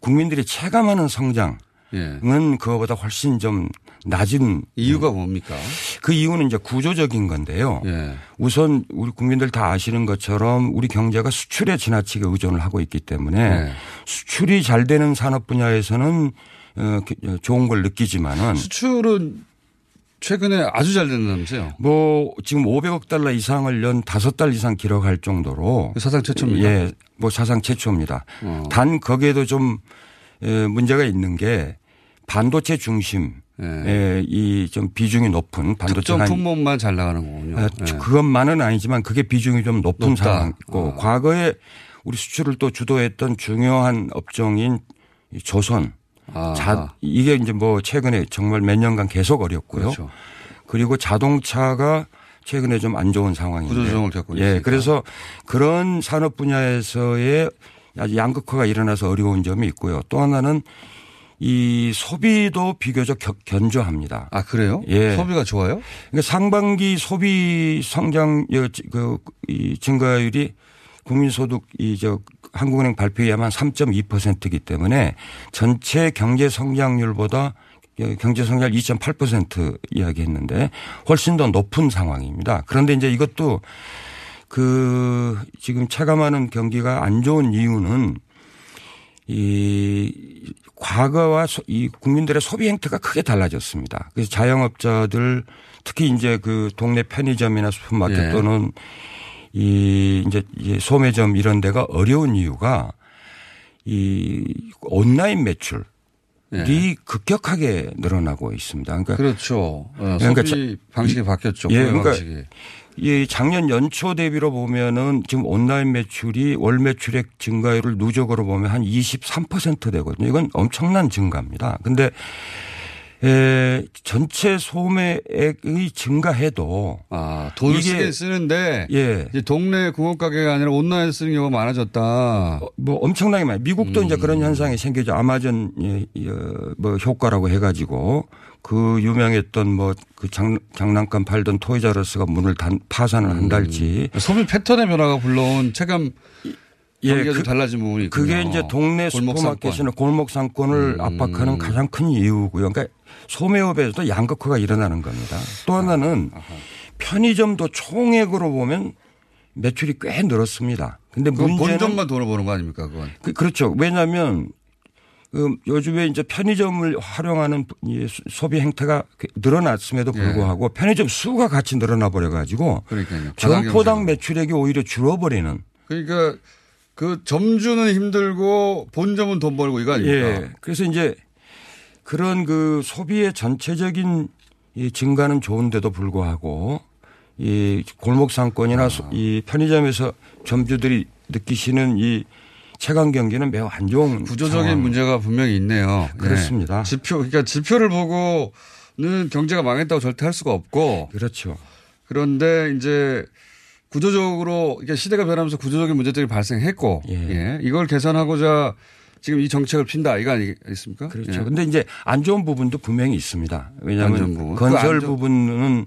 국민들이 체감하는 성장은 예. 그거보다 훨씬 좀 낮은 이유가 뭡니까? 그 이유는 이제 구조적인 건데요. 예. 우선 우리 국민들 다 아시는 것처럼 우리 경제가 수출에 지나치게 의존을 하고 있기 때문에 예. 수출이 잘 되는 산업 분야에서는 어, 좋은 걸 느끼지만은 수출은 최근에 아주 잘 된다면서요? 뭐 지금 500억 달러 이상을 연 다섯 달 이상 기록할 정도로 사상 최초입니다. 예, 뭐 사상 최초입니다. 어. 단 거기에도 좀 에, 문제가 있는 게 반도체 중심 에, 이좀 비중이 높은 반도체 특정 품목만 잘 나가는 거군요. 아, 예. 그것만은 아니지만 그게 비중이 좀 높은 높다. 상황이고 과거에 우리 수출을 또 주도했던 중요한 업종인 이 조선 아. 자, 이게 이제 뭐 최근에 정말 몇 년간 계속 어렵고요. 그렇죠. 그리고 자동차가 최근에 좀 안 좋은 상황인데. 구조조정을 겪고 예. 있으니까. 그래서 그런 산업 분야에서의 아주 양극화가 일어나서 어려운 점이 있고요. 또 하나는 이 소비도 비교적 겨- 견조합니다. 아 그래요? 예. 소비가 좋아요? 그러니까 상반기 소비 성장 그이 증가율이 국민소득 이저 한국은행 발표에 의하면 3.2%이기 때문에 전체 경제 성장률보다 경제 성장률 2.8% 이야기했는데 훨씬 더 높은 상황입니다. 그런데 이제 이것도 그 지금 체감하는 경기가 안 좋은 이유는 이 과거와 소- 이 국민들의 소비 행태가 크게 달라졌습니다. 그래서 자영업자들 특히 이제 그 동네 편의점이나 슈퍼마켓 예. 또는 이 이제 이 소매점 이런 데가 어려운 이유가 이 온라인 매출이 예. 급격하게 늘어나고 있습니다. 그러니까 그렇죠. 어, 그러니까 방식이 바뀌었죠. 예, 그러니까 방식이. 이 작년 연초 대비로 보면은 지금 온라인 매출이 월 매출액 증가율을 누적으로 보면 한 23% 되거든요. 이건 엄청난 증가입니다. 근데 에, 전체 소매액이 증가해도 아, 돈을 쓰긴 쓰는데 예. 이제 동네 공업가게가 아니라 온라인 쓰는 경우가 많아졌다. 뭐 엄청나게 많아요. 미국도 이제 음. 그런 현상이 생기죠. 아마존 예, 예, 뭐 효과라고 해 가지고 그 유명했던 뭐 그 장난감 팔던 토이자러스가 문을 단, 파산을 음. 한달지. 소비 패턴의 변화가 불러온 체감 경기가 좀 달라진 부분이 있군요. 예, 그게 이제 동네 골목 슈퍼마켓이나 골목 상권을 음. 압박하는 가장 큰 이유고요. 그러니까 소매업에서도 양극화가 일어나는 겁니다. 또 하나는 편의점도 총액으로 보면 매출이 꽤 늘었습니다. 근데 문제는 본점만 돈을 버는 거 아닙니까 그건. 그, 그렇죠. 왜냐하면 그 요즘에 이제 편의점을 활용하는 소- 소비 행태가 늘어났음에도 예. 불구하고 편의점 수가 같이 늘어나 버려 가지고. 점포당 매출액이 오히려 줄어버리는 그러니까 그 점주는 힘들고 본점은 돈 벌고 이거 아닙니까? 예. 그래서 이제 그런 그 소비의 전체적인 이 증가는 좋은데도 불구하고 이 골목 상권이나 아. 소- 이 편의점에서 점주들이 느끼시는 이 체감 경기는 매우 안 좋은 구조적인 상황. 문제가 분명히 있네요. 예. 그렇습니다. 지표 그러니까 지표를 보고는 경제가 망했다고 절대 할 수가 없고 그렇죠. 그런데 이제 구조적으로 이게 시대가 변하면서 구조적인 문제들이 발생했고 예. 이걸 개선하고자 지금 이 정책을 핀다 이거 아니겠습니까? 그렇죠. 예. 근데 이제 안 좋은 부분도 분명히 있습니다. 왜냐하면 부분. 건설 좋- 부분은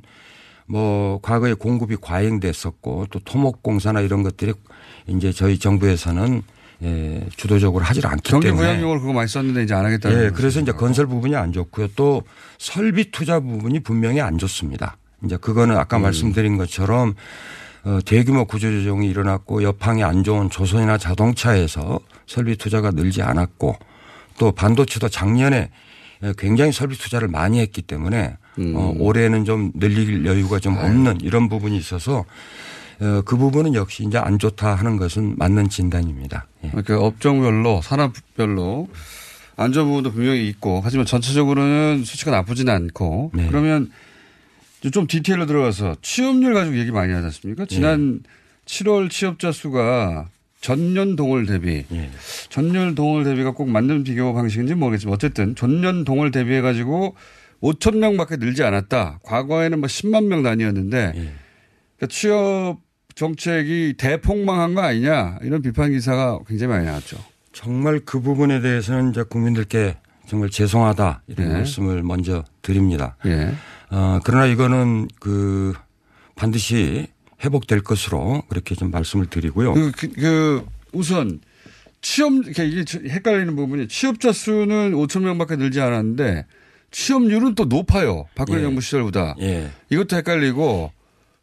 뭐 과거에 공급이 과잉됐었고 또 토목공사나 이런 것들이 이제 저희 정부에서는 예, 주도적으로 하질 않기 경기 때문에 부양용으로 그거 많이 썼는데 이제 안 하겠다는 예. 그래서 이제 건설 부분이 안 좋고요. 또 설비 투자 부분이 분명히 안 좋습니다. 이제 그거는 아까 음. 말씀드린 것처럼 어, 대규모 구조조정이 일어났고 여팡이 안 좋은 조선이나 자동차에서 설비 투자가 늘지 않았고 또 반도체도 작년에 굉장히 설비 투자를 많이 했기 때문에 음. 어, 올해는 좀 늘릴 여유가 좀 없는 이런 부분이 있어서 어, 그 부분은 역시 이제 안 좋다 하는 것은 맞는 진단입니다. 예. 그러니까 업종별로 산업별로 안 좋은 부분도 분명히 있고 하지만 전체적으로는 수치가 나쁘지는 않고 네. 그러면 좀 디테일로 들어가서 취업률 가지고 얘기 많이 하지 않습니까? 지난 7월 취업자 수가 전년 동월 대비 예. 전년 동월 대비가 꼭 맞는 비교 방식인지 모르겠지만 어쨌든 전년 동월 대비해 가지고 5천 명밖에 늘지 않았다. 과거에는 뭐 10만 명 단위였는데 그러니까 취업 정책이 대폭망한 거 아니냐 이런 비판 기사가 굉장히 많이 나왔죠. 정말 그 부분에 대해서는 이제 국민들께 정말 죄송하다 이런 예. 말씀을 먼저 드립니다. 예. 어, 그러나 이거는 그 반드시 회복될 것으로 그렇게 좀 말씀을 드리고요. 그, 그, 그 우선 취업 이게 헷갈리는 부분이 취업자 수는 5천 명밖에 늘지 않았는데 취업률은 또 높아요. 박근혜 예. 정부 시절보다. 예. 이것도 헷갈리고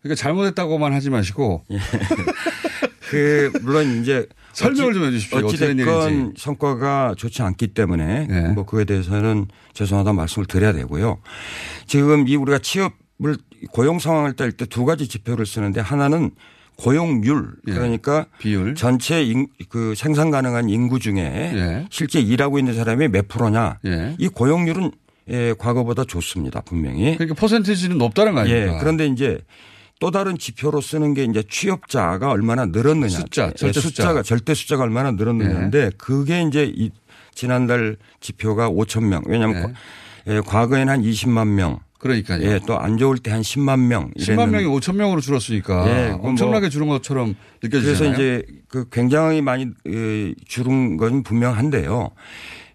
그러니까 잘못했다고만 하지 마시고 그 물론 이제 설명을 어찌- 좀 해주십시오. 어찌됐건 일인지. 성과가 좋지 않기 때문에 네. 뭐 그에 대해서는 죄송하다 말씀을 드려야 되고요. 지금 이 우리가 취업을 고용 상황을 뗄 때 두 가지 지표를 쓰는데 하나는 고용률 그러니까 비율 전체 인, 그 생산 가능한 인구 중에 예. 실제 일하고 있는 사람이 몇 프로냐 예. 이 고용률은 예, 과거보다 좋습니다 분명히. 그러니까 퍼센티지는 높다는 거 아닙니까? 예. 그런데 이제 또 다른 지표로 쓰는 게 이제 취업자가 얼마나 늘었느냐. 숫자, 절대 예, 숫자. 숫자 가 절대 숫자가 얼마나 늘었느냐인데 그게 이제 이 지난달 지표가 5천 명. 왜냐하면 예, 과거에는 한 20만 명. 그러니까요. 예, 또 안 좋을 때 한 10만 명. 10만 명이 이랬는데 5천 명으로 줄었으니까 예, 그건 엄청나게 뭐 줄은 것처럼 그래서 느껴지잖아요. 이제 그 굉장히 많이 예, 줄은 건 분명한데요.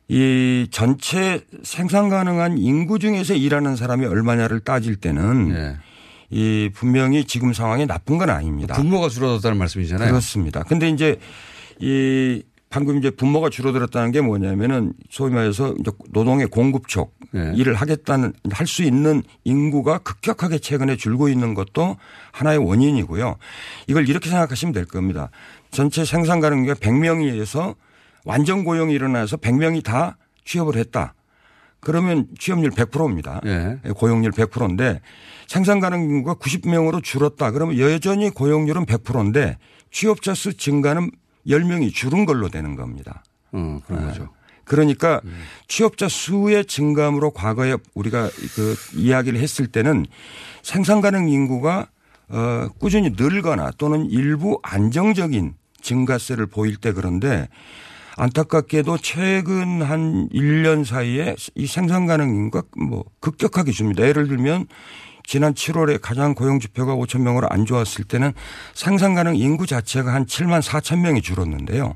이 전체 생산 가능한 인구 중에서 일하는 사람이 얼마냐를 따질 때는 예. 이 분명히 지금 상황이 나쁜 건 아닙니다. 분모가 줄어들었다는 말씀이잖아요. 그렇습니다. 근데 이제 이 방금 이제 분모가 줄어들었다는 게 뭐냐면은 소위 말해서 노동의 공급 쪽 네. 일을 하겠다는 할 수 있는 인구가 급격하게 최근에 줄고 있는 것도 하나의 원인이고요. 이걸 이렇게 생각하시면 될 겁니다. 전체 생산 가능기가 100명이어서 완전 고용이 일어나서 100명이 다 취업을 했다. 그러면 취업률 100%입니다. 예. 고용률 100%인데 생산 가능 인구가 90명으로 줄었다. 그러면 여전히 고용률은 100%인데 취업자 수 증가는 10명이 줄은 걸로 되는 겁니다. 어, 그런 거죠. 그러니까 취업자 수의 증감으로 과거에 우리가 그 이야기를 했을 때는 생산 가능 인구가 어 꾸준히 늘거나 또는 일부 안정적인 증가세를 보일 때 그런데 안타깝게도 최근 한 1년 사이에 이 생산 가능 인구가 뭐 급격하게 줍니다. 예를 들면 지난 7월에 가장 고용 지표가 5천 명으로 안 좋았을 때는 생산 가능 인구 자체가 한 7만 4천 명이 줄었는데요.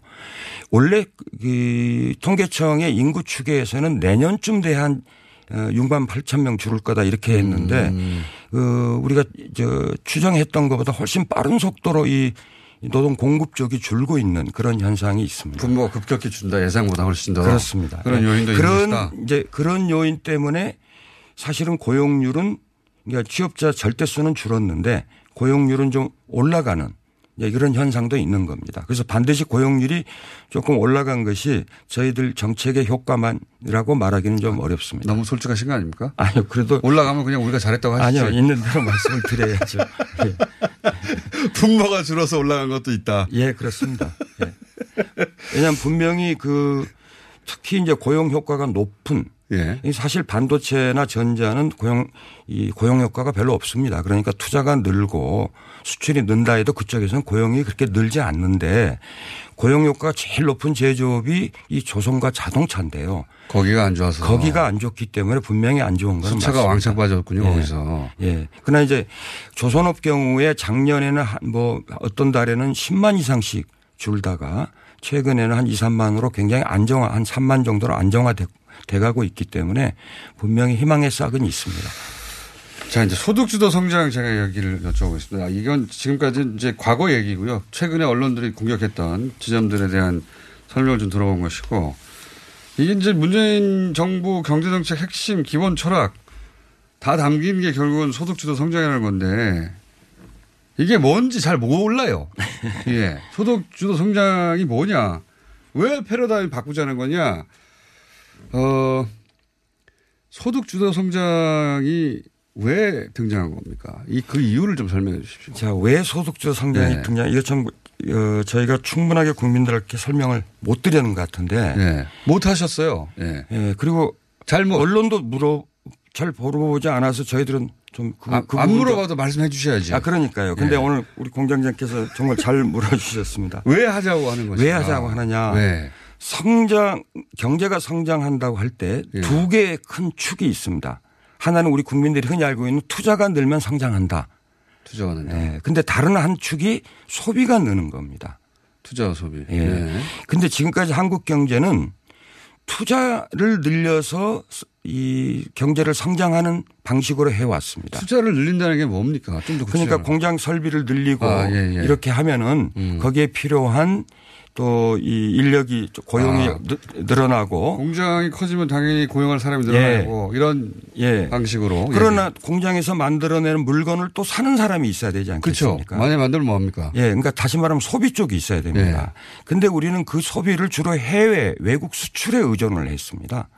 원래 그 통계청의 인구 추계에서는 내년쯤 돼 한 6만 8천 명 줄을 거다 이렇게 했는데 그 우리가 저 추정했던 것보다 훨씬 빠른 속도로 이 노동 공급 쪽이 줄고 있는 그런 현상이 있습니다. 분모가 급격히 준다 예상보다 훨씬 더 그렇습니다. 그런 네. 요인도 그런 것이다. 이제 그런 요인 때문에 사실은 고용률은 그러니까 취업자 절대 수는 줄었는데 고용률은 좀 올라가는 이제 이런 현상도 있는 겁니다. 그래서 반드시 고용률이 조금 올라간 것이 저희들 정책의 효과만이라고 말하기는 좀 어렵습니다. 너무 솔직하신 거 아닙니까? 아니요, 그래도 올라가면 그냥 우리가 잘했다고 하시죠. 아니요, 있는 대로 말씀을 드려야죠. 예. 분모가 줄어서 올라간 것도 있다. 예, 그렇습니다. 예. 왜냐하면 분명히 그 특히 이제 고용 효과가 높은 예. 이 사실 반도체나 전자는 고용 이 고용 효과가 별로 없습니다. 그러니까 투자가 늘고 수출이 는다 해도 그쪽에서는 고용이 그렇게 늘지 않는데 고용 효과가 제일 높은 제조업이 이 조선과 자동차인데요. 거기가 안 좋아서. 거기가 안 좋기 때문에 분명히 안 좋은 건 수차가 맞습니다. 왕창 빠졌군요, 예. 거기서. 예. 그러나 이제 조선업 경우에 작년에는 한뭐 어떤 달에는 10만 이상씩 줄다가 최근에는 한 2, 3만으로 굉장히 안정화 한 3만 정도로 안정화돼 가고 있기 때문에 분명히 희망의 싹은 있습니다. 자, 이제 소득주도 성장 제가 이야기를 여쭤보겠습니다. 이건 지금까지 이제 과거 얘기고요. 최근에 언론들이 공격했던 지점들에 대한 설명을 좀 들어본 것이고 이게 이제 문재인 정부 경제정책 핵심 기본 철학 다 담긴 게 결국은 소득주도 성장이라는 건데 이게 뭔지 잘 몰라요. 예. 소득주도 성장이 뭐냐. 왜 패러다임 바꾸자는 거냐. 어, 소득주도 성장이 왜 등장한 겁니까? 이 그 이유를 좀 설명해 주십시오. 자, 왜 소득주도 성장이 네. 등장? 이거 참 어, 저희가 충분하게 국민들께 설명을 못 드리는 것 같은데. 네. 못 하셨어요. 예. 예. 그리고 잘못 언론도 물어 잘 물어보지 않아서 저희들은 좀 그, 아, 그 안 물어봐도 말씀해 주셔야죠. 아, 그러니까요. 근데 예. 오늘 우리 공장장께서 정말 잘 물어주셨습니다. 왜 하자고 하는 것인가? 왜 하자고 하느냐. 왜? 성장, 경제가 성장한다고 할때 예. 두 개의 큰 축이 있습니다. 하나는 우리 국민들이 흔히 알고 있는 투자가 늘면 성장한다. 투자가 는다. 네. 근데 다른 한 축이 소비가 느는 겁니다. 투자와 소비. 예. 네. 근데 지금까지 한국 경제는 투자를 늘려서 이 경제를 성장하는 방식으로 해왔습니다. 투자를 늘린다는 게 뭡니까? 좀 더 그러니까 공장 설비를 늘리고 아, 예, 예. 이렇게 하면은 거기에 필요한 또 이 인력이 고용이 아. 느- 늘어나고 공장이 커지면 당연히 고용할 사람이 늘어나고 이런 예. 방식으로. 그러나 공장에서 만들어내는 물건을 또 사는 사람이 있어야 되지 그렇죠. 않겠습니까? 만약에 만들면 뭐합니까? 예, 그러니까 다시 말하면 소비 쪽이 있어야 됩니다. 근데 우리는 그 소비를 주로 해외 외국 수출에 의존을 했습니다.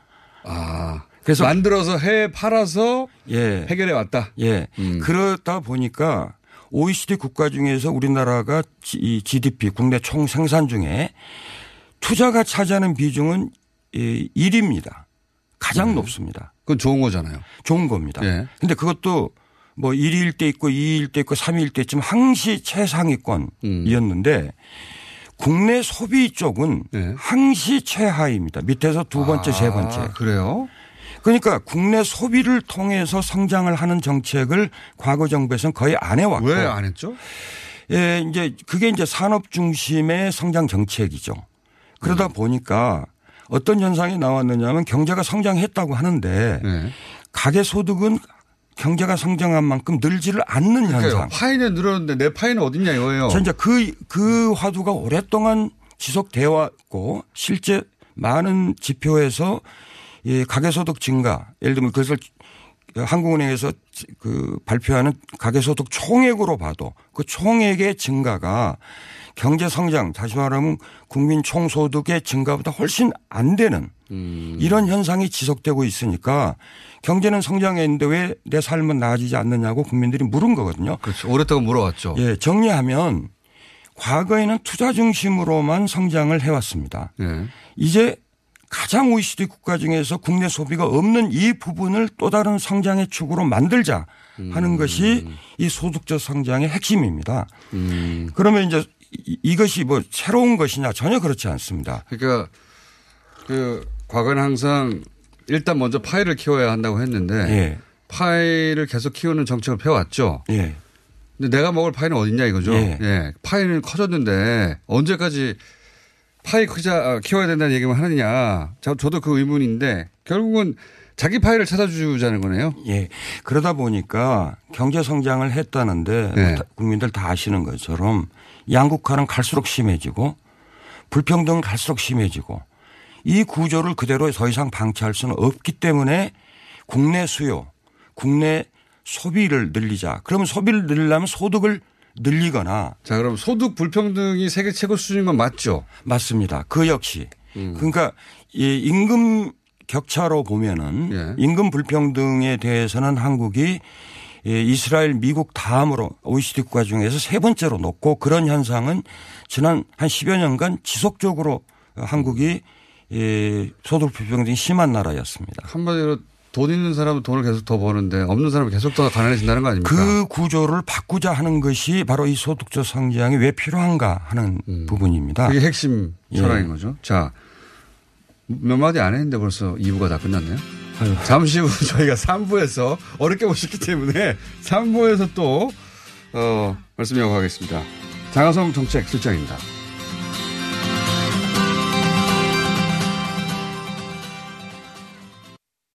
아. 그래서 만들어서 해외 팔아서 예. 해결해 왔다. 예. 그러다 보니까 OECD 국가 중에서 우리나라가 지- 이 GDP 국내 총 생산 중에 투자가 차지하는 비중은 이 1위입니다. 가장 높습니다. 그건 좋은 거잖아요. 좋은 겁니다. 예. 근데 그것도 뭐 1위일 때 있고 2위일 때 있고 3위일 때 있지만 항시 최상위권이었는데 국내 소비 쪽은 항시 최하위입니다. 밑에서 두 번째, 세 번째. 아, 그래요? 그러니까 국내 소비를 통해서 성장을 하는 정책을 과거 정부에서는 거의 안 해왔고. 왜 안 했죠? 예, 이제 그게 이제 산업 중심의 성장 정책이죠. 그러다 보니까 어떤 현상이 나왔느냐면 경제가 성장했다고 하는데 네. 가계 소득은 경제가 성장한 만큼 늘지를 않는 현상. 그러니까요. 파이는 늘었는데 내 파이는 어딨냐 이거예요. 저 이제 그, 그 화두가 오랫동안 지속되어 왔고 실제 많은 지표에서 이 가계소득 증가 예를 들면 그것을 한국은행에서 그 발표하는 가계소득 총액으로 봐도 그 총액의 증가가 경제 성장 다시 말하면 국민 총소득의 증가보다 훨씬 안 되는 이런 현상이 지속되고 있으니까 경제는 성장했는데 왜 내 삶은 나아지지 않느냐고 국민들이 물은 거거든요. 그렇죠. 오랫동안 물어왔죠. 예, 정리하면 과거에는 투자 중심으로만 성장을 해왔습니다. 예. 이제 가장 OECD 국가 중에서 국내 소비가 없는 이 부분을 또 다른 성장의 축으로 만들자 하는 음. 것이 이 소득적 성장의 핵심입니다. 그러면 이제 이- 이것이 뭐 새로운 것이냐 전혀 그렇지 않습니다. 그러니까 그 과거는 항상 일단 먼저 파이를 키워야 한다고 했는데 예. 파이를 계속 키우는 정책을 펴왔죠. 예. 근데 내가 먹을 파이는 어딨냐 이거죠. 예. 예. 파이는 커졌는데 언제까지 파이 크자 아, 키워야 된다는 얘기만 하느냐. 저, 저도 그 의문인데 결국은 자기 파이를 찾아주자는 거네요. 예. 그러다 보니까 경제 성장을 했다는데 네. 다- 국민들 다 아시는 것처럼 양극화는 갈수록 심해지고 불평등은 갈수록 심해지고 이 구조를 그대로 더 이상 방치할 수는 없기 때문에 국내 수요, 국내 소비를 늘리자. 그러면 소비를 늘리려면 소득을 늘리거나. 자, 그럼 소득 불평등이 세계 최고 수준인 건 맞죠? 맞습니다. 그 역시. 그러니까 이 임금 격차로 보면은 예. 임금 불평등에 대해서는 한국이 이 이스라엘, 미국 다음으로 OECD 국가 중에서 세 번째로 높고 그런 현상은 지난 한 10여 년간 지속적으로 한국이 이 소득 불평등이 심한 나라였습니다. 한마디로 돈 있는 사람은 돈을 계속 더 버는데 없는 사람은 계속 더 가난해진다는 거 아닙니까? 그 구조를 바꾸자 하는 것이 바로 이 소득적 성장이 왜 필요한가 하는 부분입니다. 음. 그게 핵심 예. 철학인 거죠. 자, 몇 마디 안 했는데 벌써 2부가 다 끝났네요. 잠시 후 저희가 3부에서 어렵게 보셨기 때문에 3부에서 또, 어, 말씀 이어가겠습니다. 장하성 정책실장입니다.